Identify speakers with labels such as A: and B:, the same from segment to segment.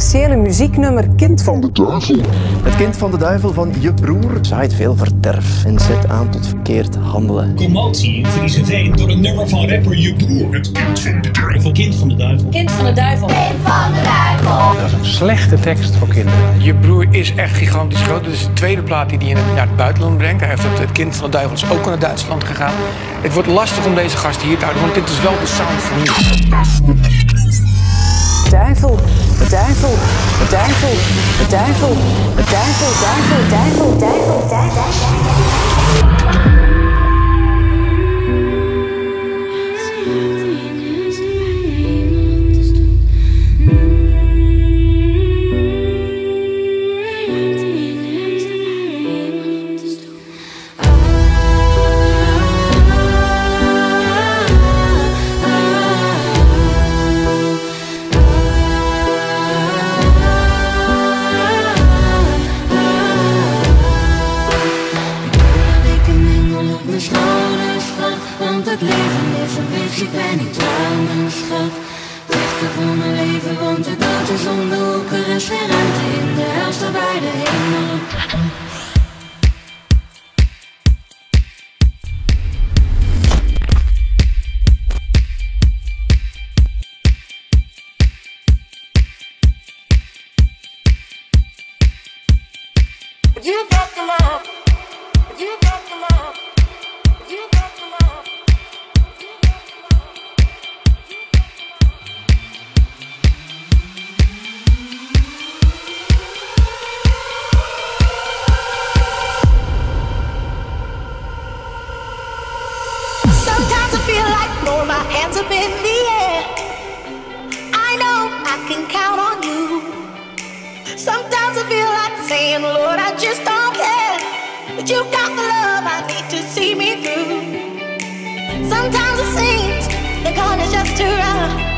A: controversiële muzieknummer Kind van de
B: Duivel. Het kind van de duivel van je broer zaait veel verderf en zet aan tot verkeerd handelen.
C: Commotie in Friese Veen door een nummer van rapper je broer. Het kind van de duivel. Kind van de duivel.
D: Kind van de duivel.
E: Kind van de duivel.
F: Dat is een slechte tekst voor kinderen.
G: Je broer is echt gigantisch groot. Dit is de tweede plaat die hij naar het buitenland brengt. Hij heeft het, het kind van de duivel is ook naar Duitsland gegaan. Het wordt lastig om deze gast hier te houden, want dit is wel de sound van nu.
A: Duivel, duivel, duivel, duivel, duivel, duivel, duivel, duivel, duivel.
H: Want
I: hands up in the air. I know I can count on you. Sometimes I feel like saying, Lord, I just don't care. But you got the love I need to see me through. Sometimes it seems the going is just too rough.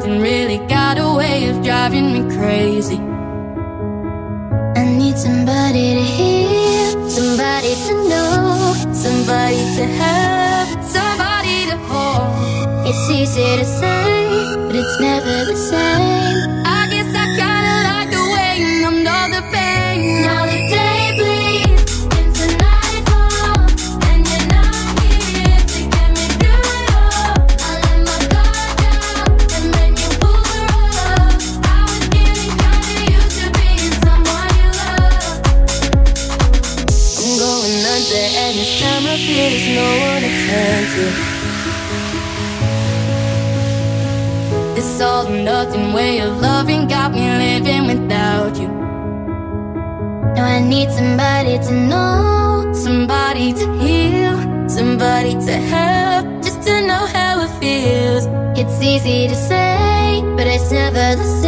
H: Nothing really got a way of driving me crazy. I need somebody to hear, somebody to know, somebody to have, somebody to hold. It's easy to say, but it's never the same. I guess I kinda like the way you numbed all the pain. Way of loving got me living without you. Now I need somebody to know, somebody to heal, somebody to have, just to know how it feels. It's easy to say, but it's never the same.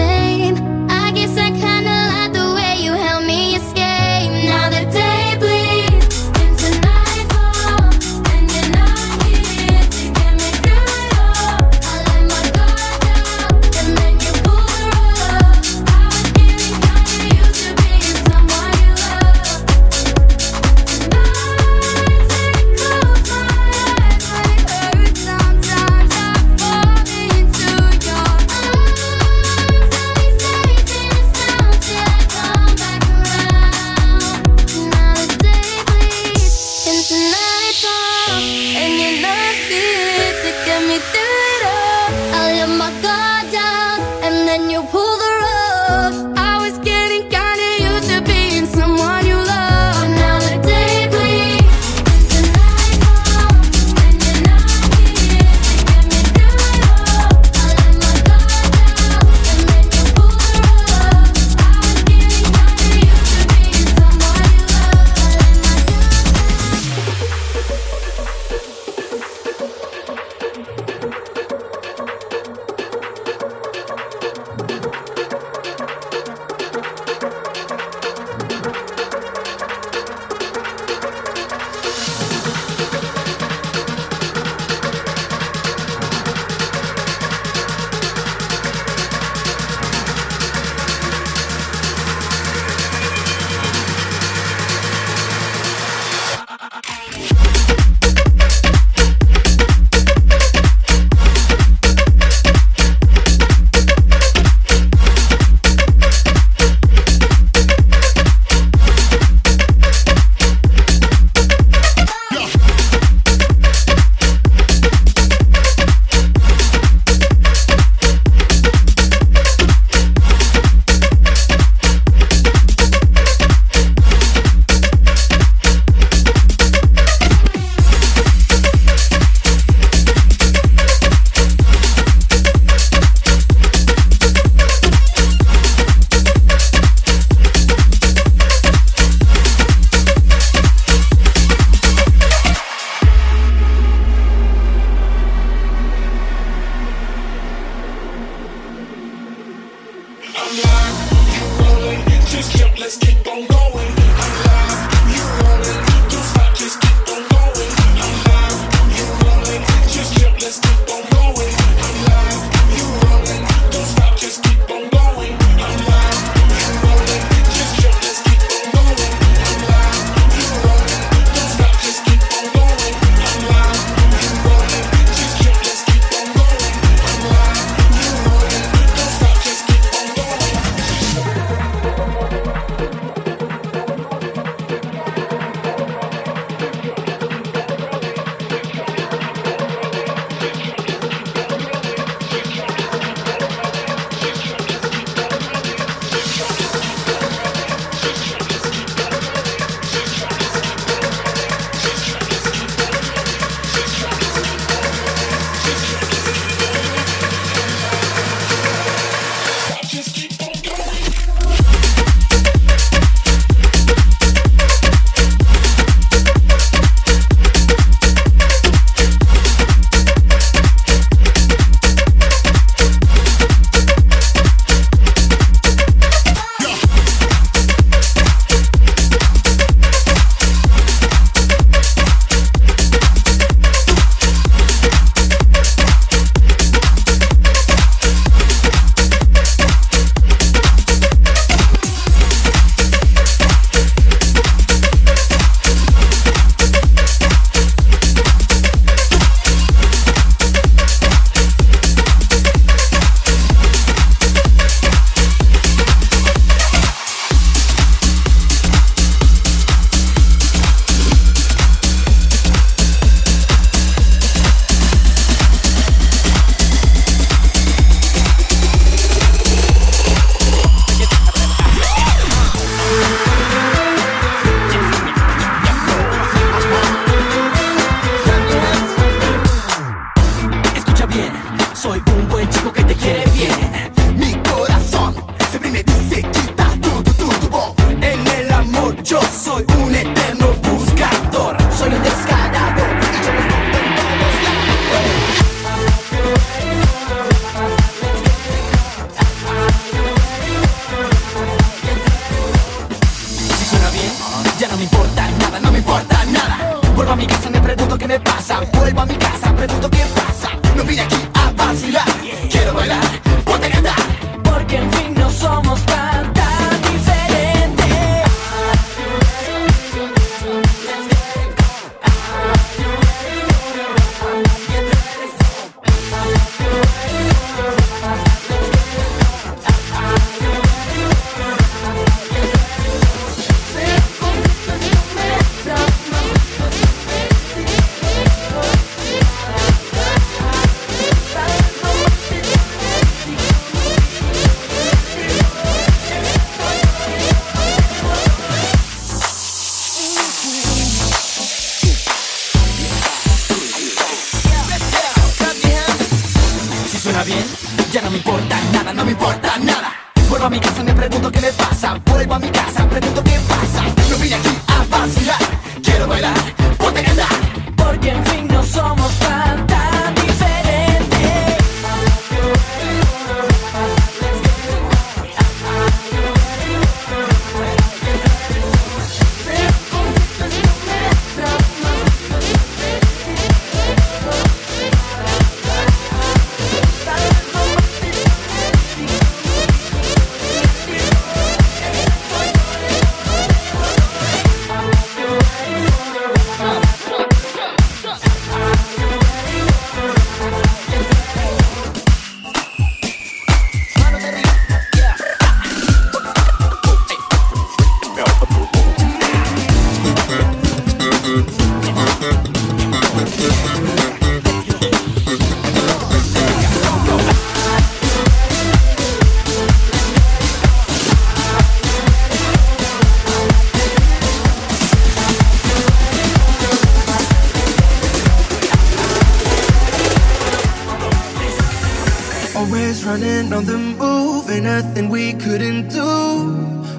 J: couldn't do.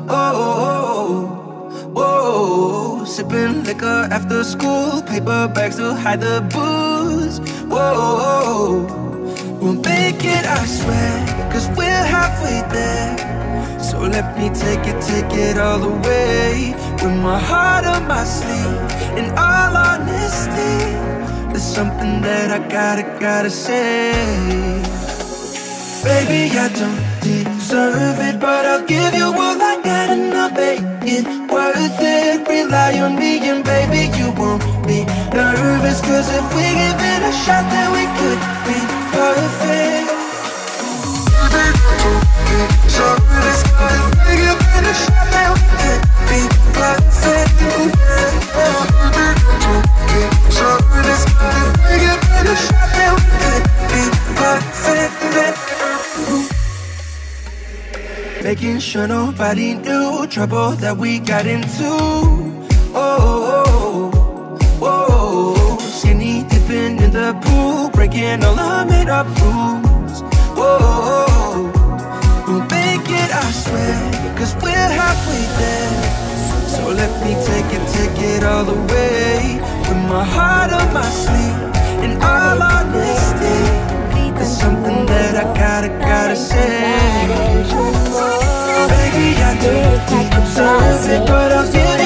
J: Oh, whoa. sipping liquor after school, paper bags to hide the booze. Whoa, we'll make it, I swear, cause we're halfway there. So let me take it, take it all the way. With my heart on my sleeve, in all honesty, there's something that I gotta, gotta say. sure nobody knew trouble that we got into. Oh, oh, oh, oh. skinny dipping in the pool, breaking all our made up rules. Oh, oh, oh, we'll make it, I swear, cause we're halfway there. So let me take it, take it all the way. With my heart on my sleeve, and all honesty, it's something that I gotta, gotta say. Baby, I do. Observe it, but I'll get it.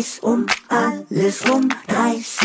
K: Kreis um alles rum, Kreis.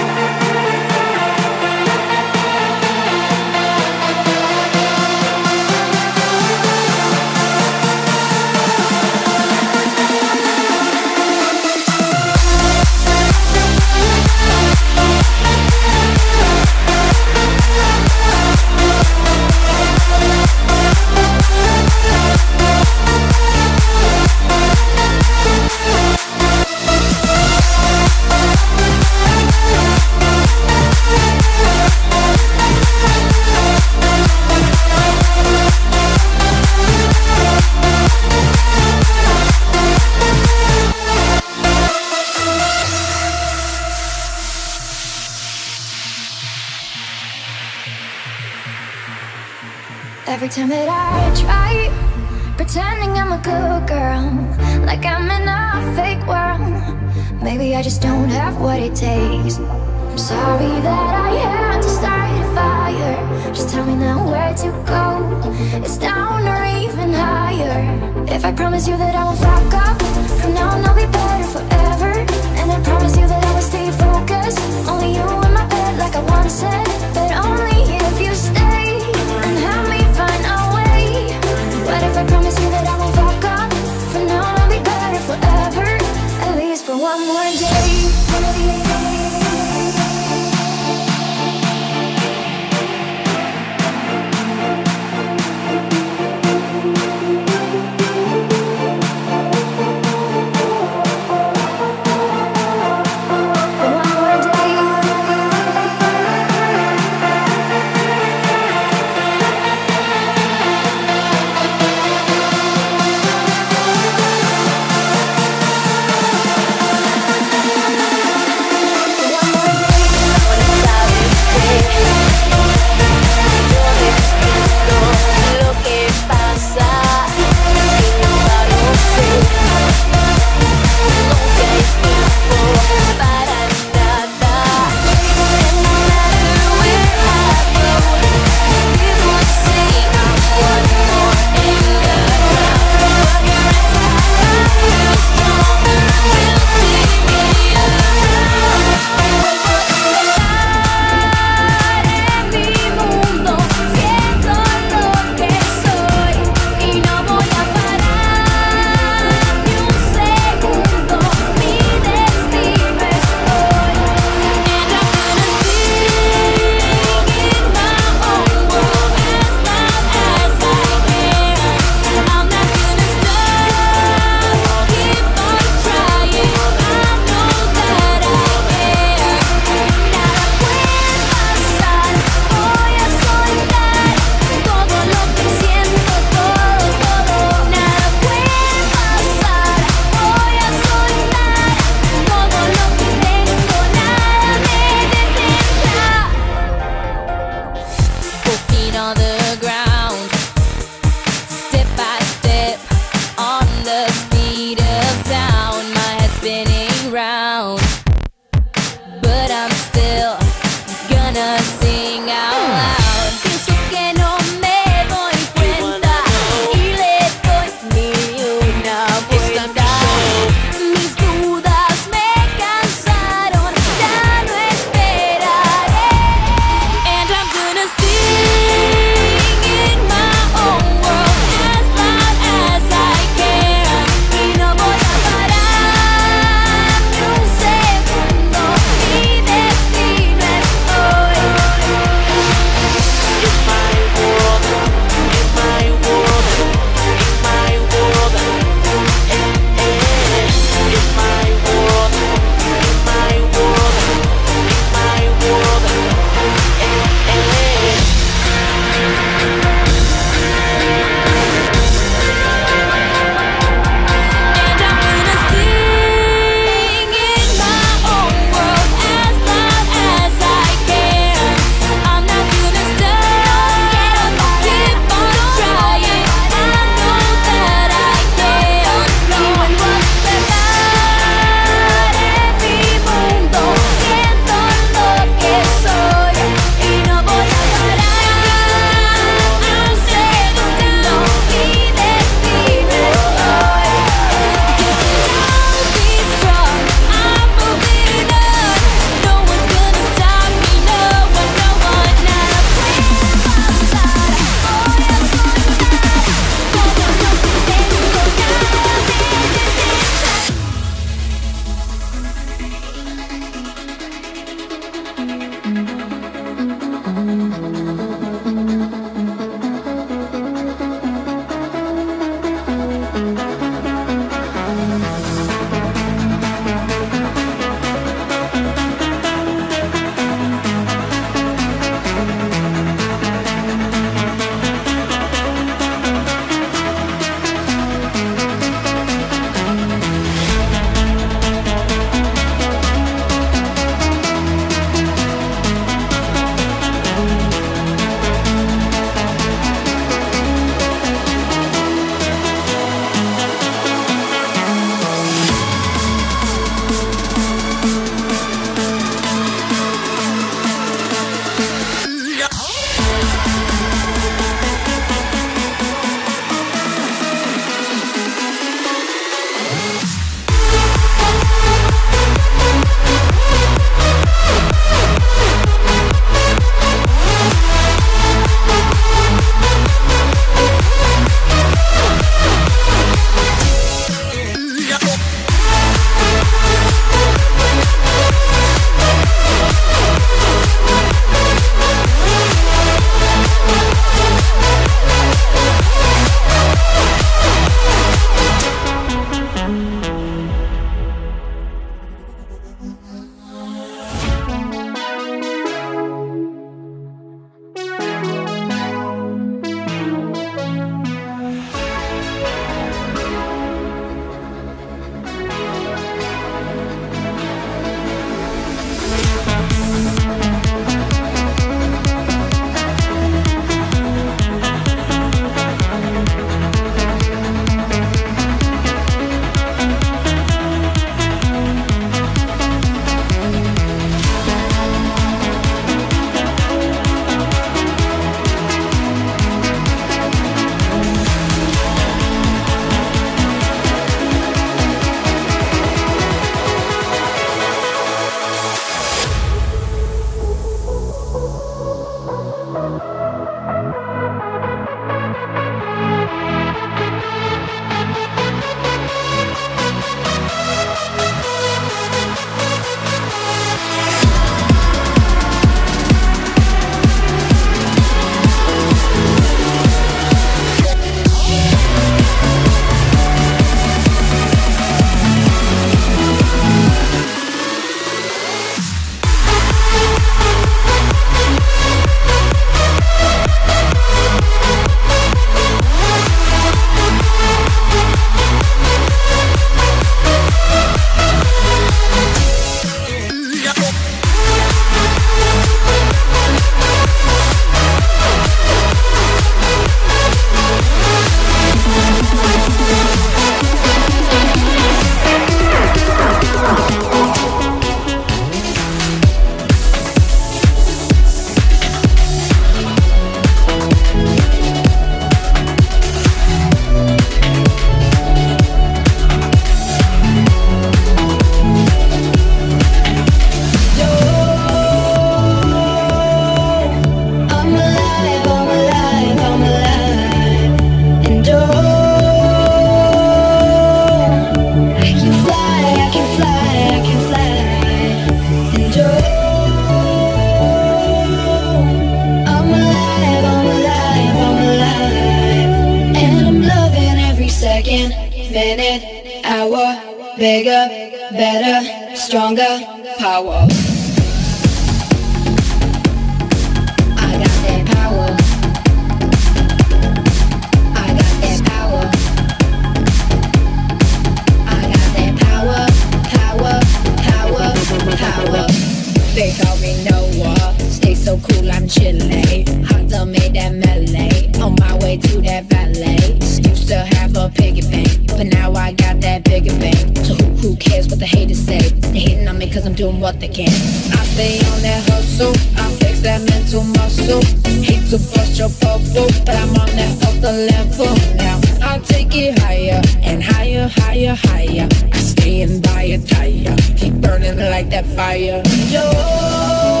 K: So
L: who,
M: cares what the haters say? They hating on me cause I'm doing what they can. I stay on that hustle. I flex that mental muscle. Hate to bust your bubble, but I'm on that other level now. I take it higher and higher, higher, higher. I stay in by a tire. Keep burning like that fire. Yo,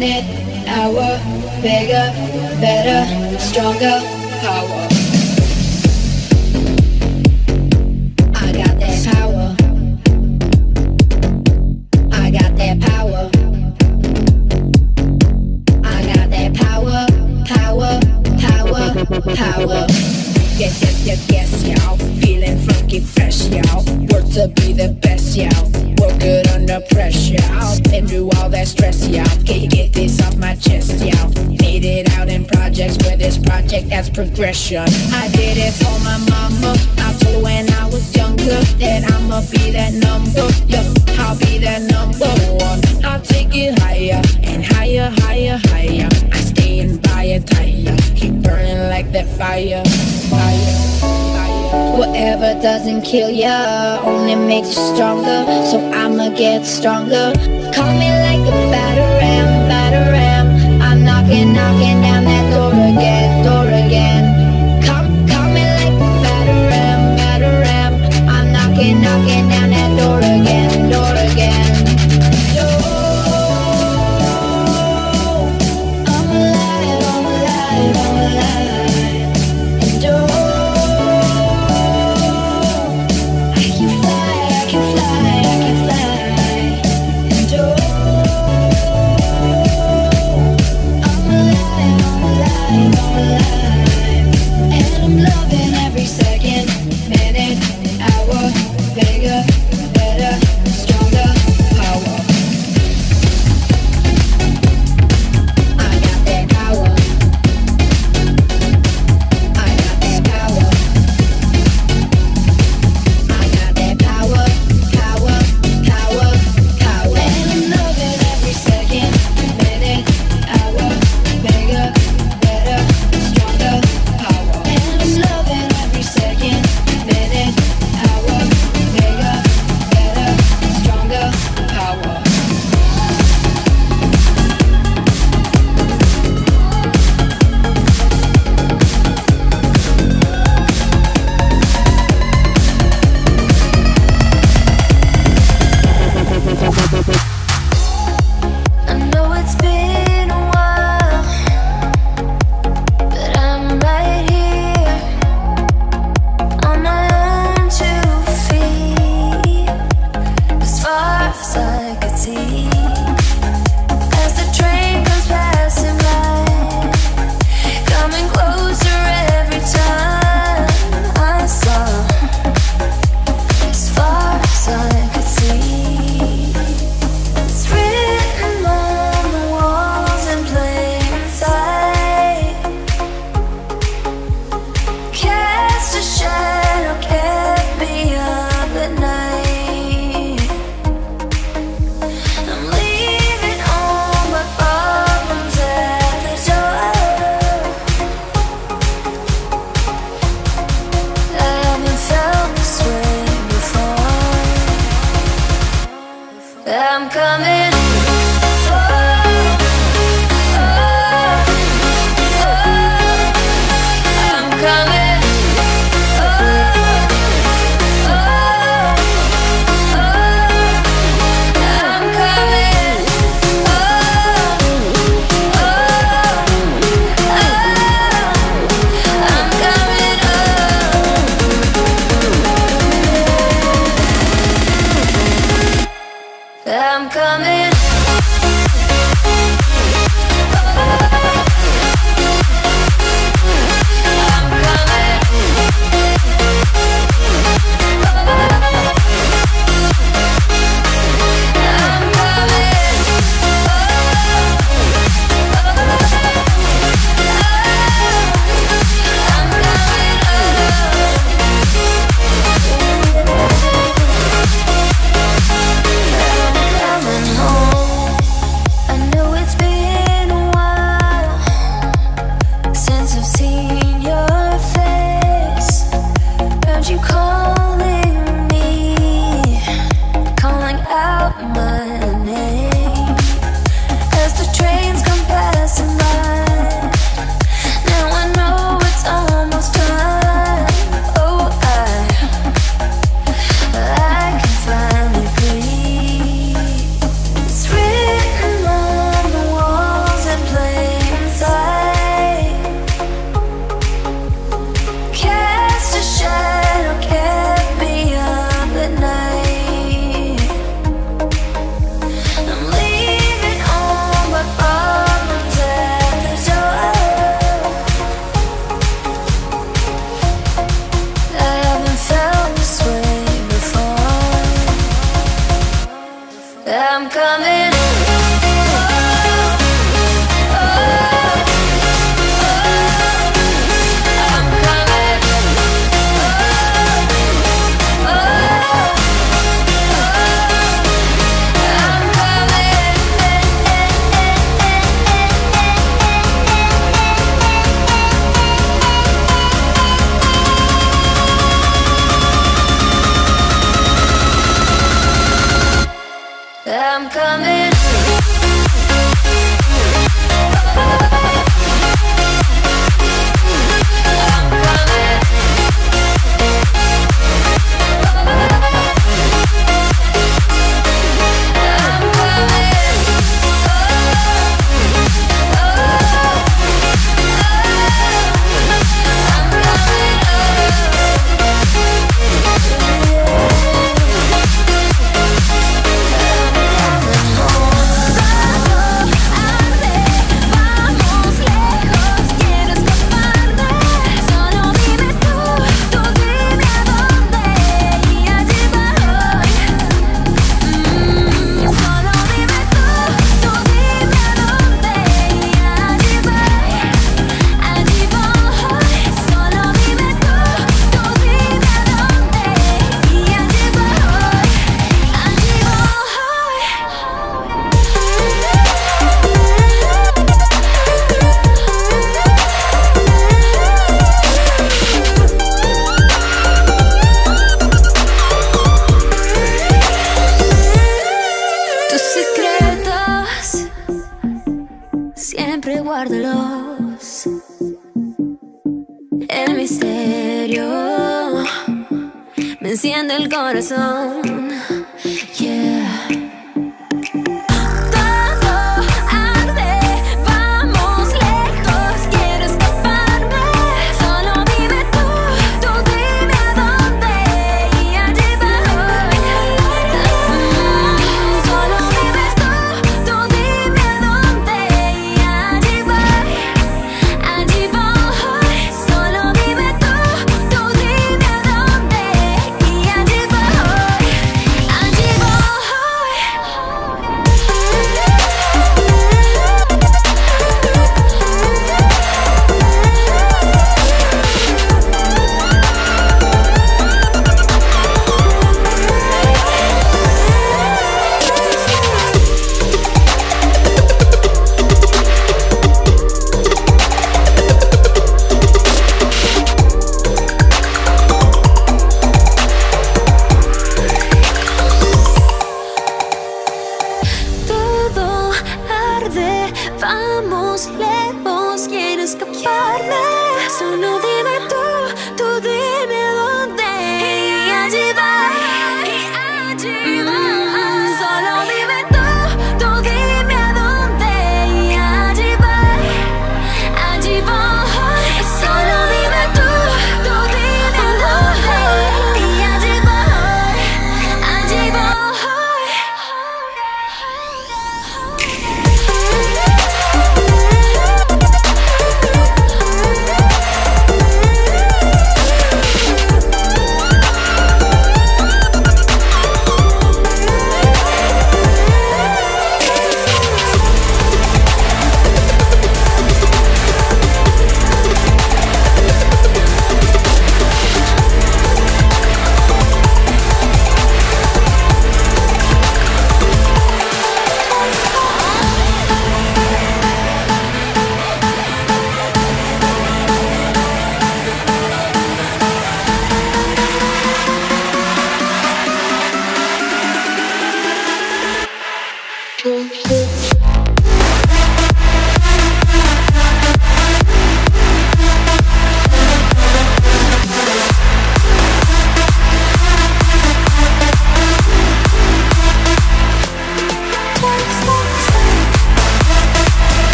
M: minute, hour. Bigger, better, stronger, has progression. I did it for my mama. I told when I was younger that I'ma be that number. Yeah, I'll be that number one. I'll take it higher and higher, higher, higher. I stay in a tire. Keep burning like that fire. Fire. Whatever doesn't kill ya only makes you stronger. So I'ma get stronger. Call me like a battering, battering. I'm knocking, knocking down knocking, down that door again, door again.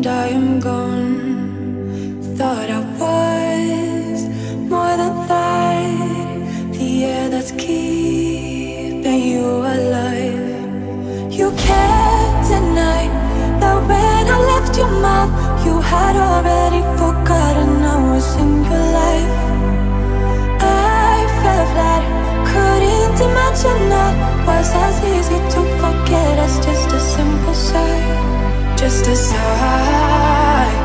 M: and I
N: am gone. Thought I was more than that. the air that's keeping you alive. You can't deny that when I left your mouth, you had already forgotten I was in your life. I felt flat, couldn't imagine that was as easy to forget as just a simple sight just a
K: sign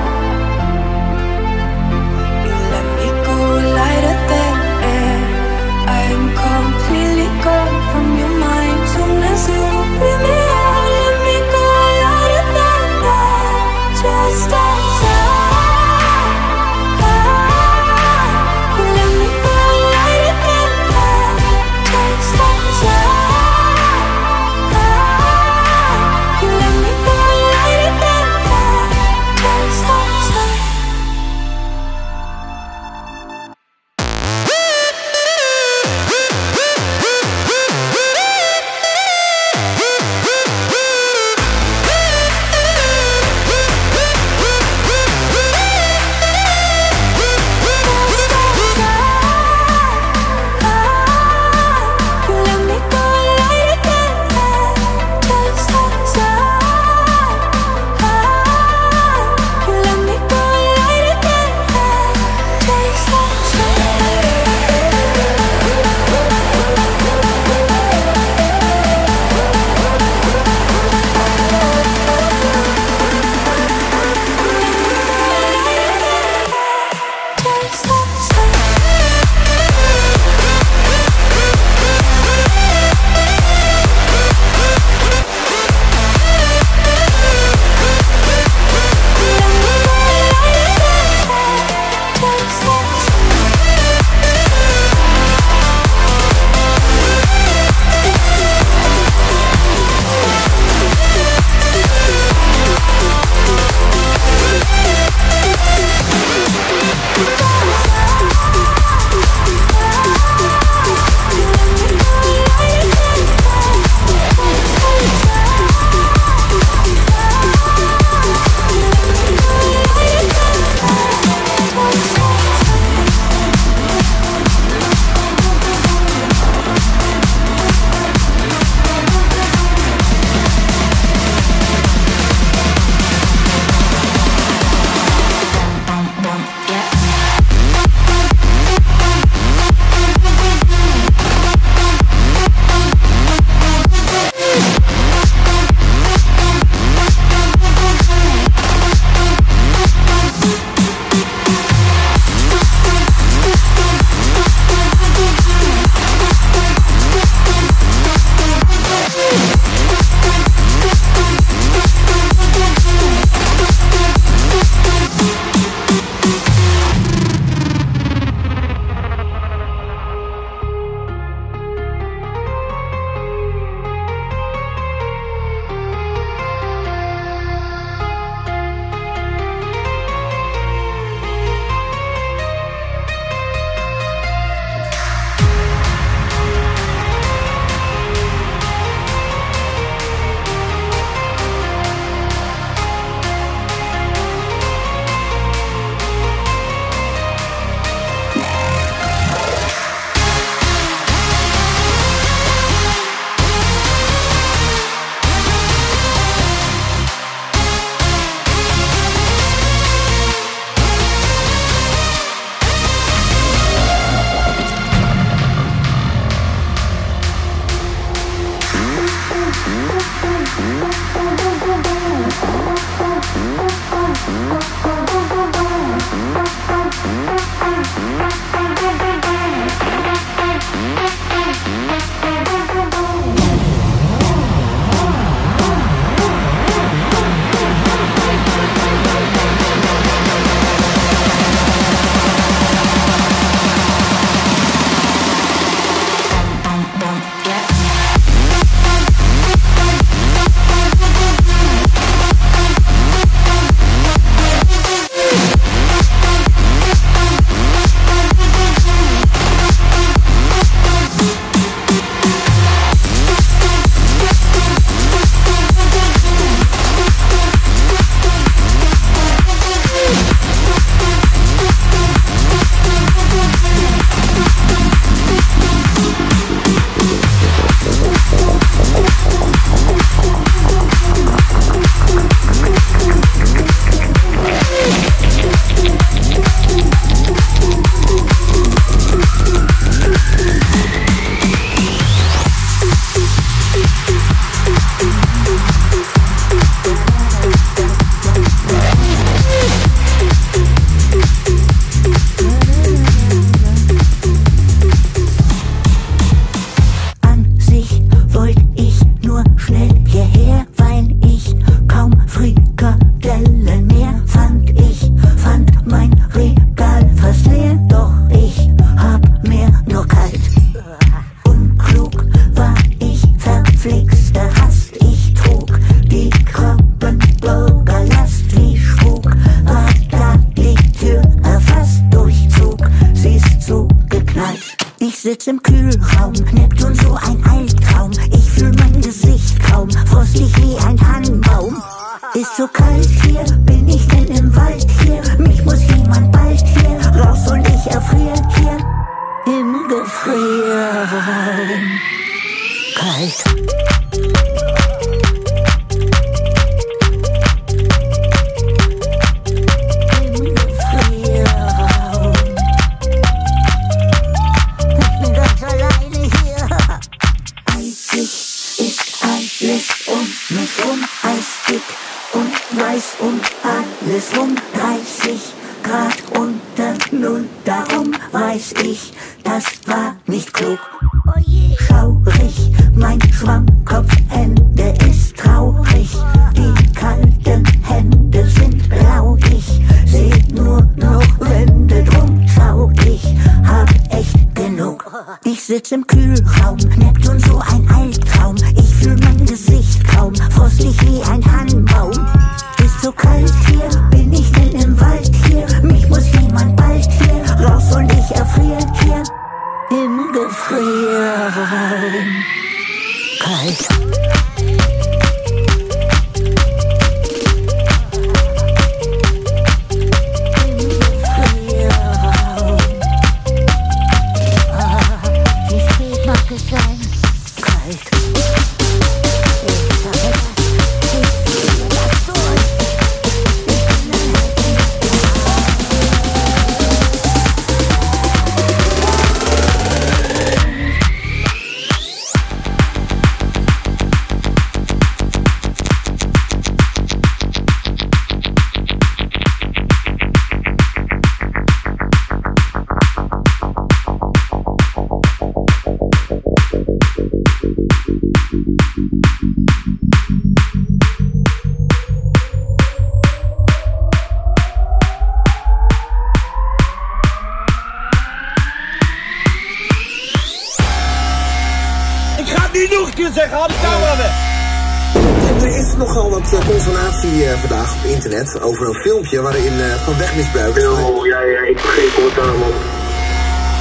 K: over een filmpje waarin eh, van wegmisbruik is. Oh, ja, ja, ik vergeet commentaar, man.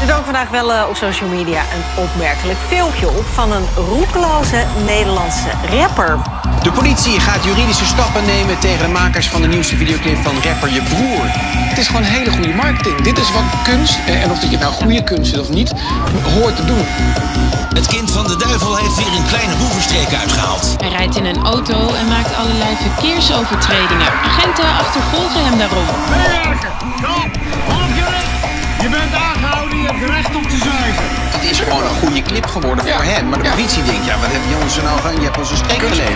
O: Er dook vandaag wel eh, op social media een opmerkelijk filmpje op van een roekeloze Nederlandse rapper.
P: De politie gaat juridische stappen nemen tegen de makers van de nieuwste videoclip van rapper Je Broer. Het is gewoon hele goede marketing. Dit is wat kunst, eh, en of dat je nou goede kunst is of niet, hoort te doen.
Q: Het kind van de duivel heeft weer een kleine boevenstreek uitgehaald.
R: Hij rijdt in een auto en maakt allerlei verkeersovertredingen. Agenten achtervolgen hem daarom.
S: Je bent aangehouden, je hebt recht om te zuigen
P: dit is gewoon een goede clip geworden voor hem. Maar de politie denkt, ja, wat hebben jongens er nou van? Je hebt ons een steek
S: gelegd.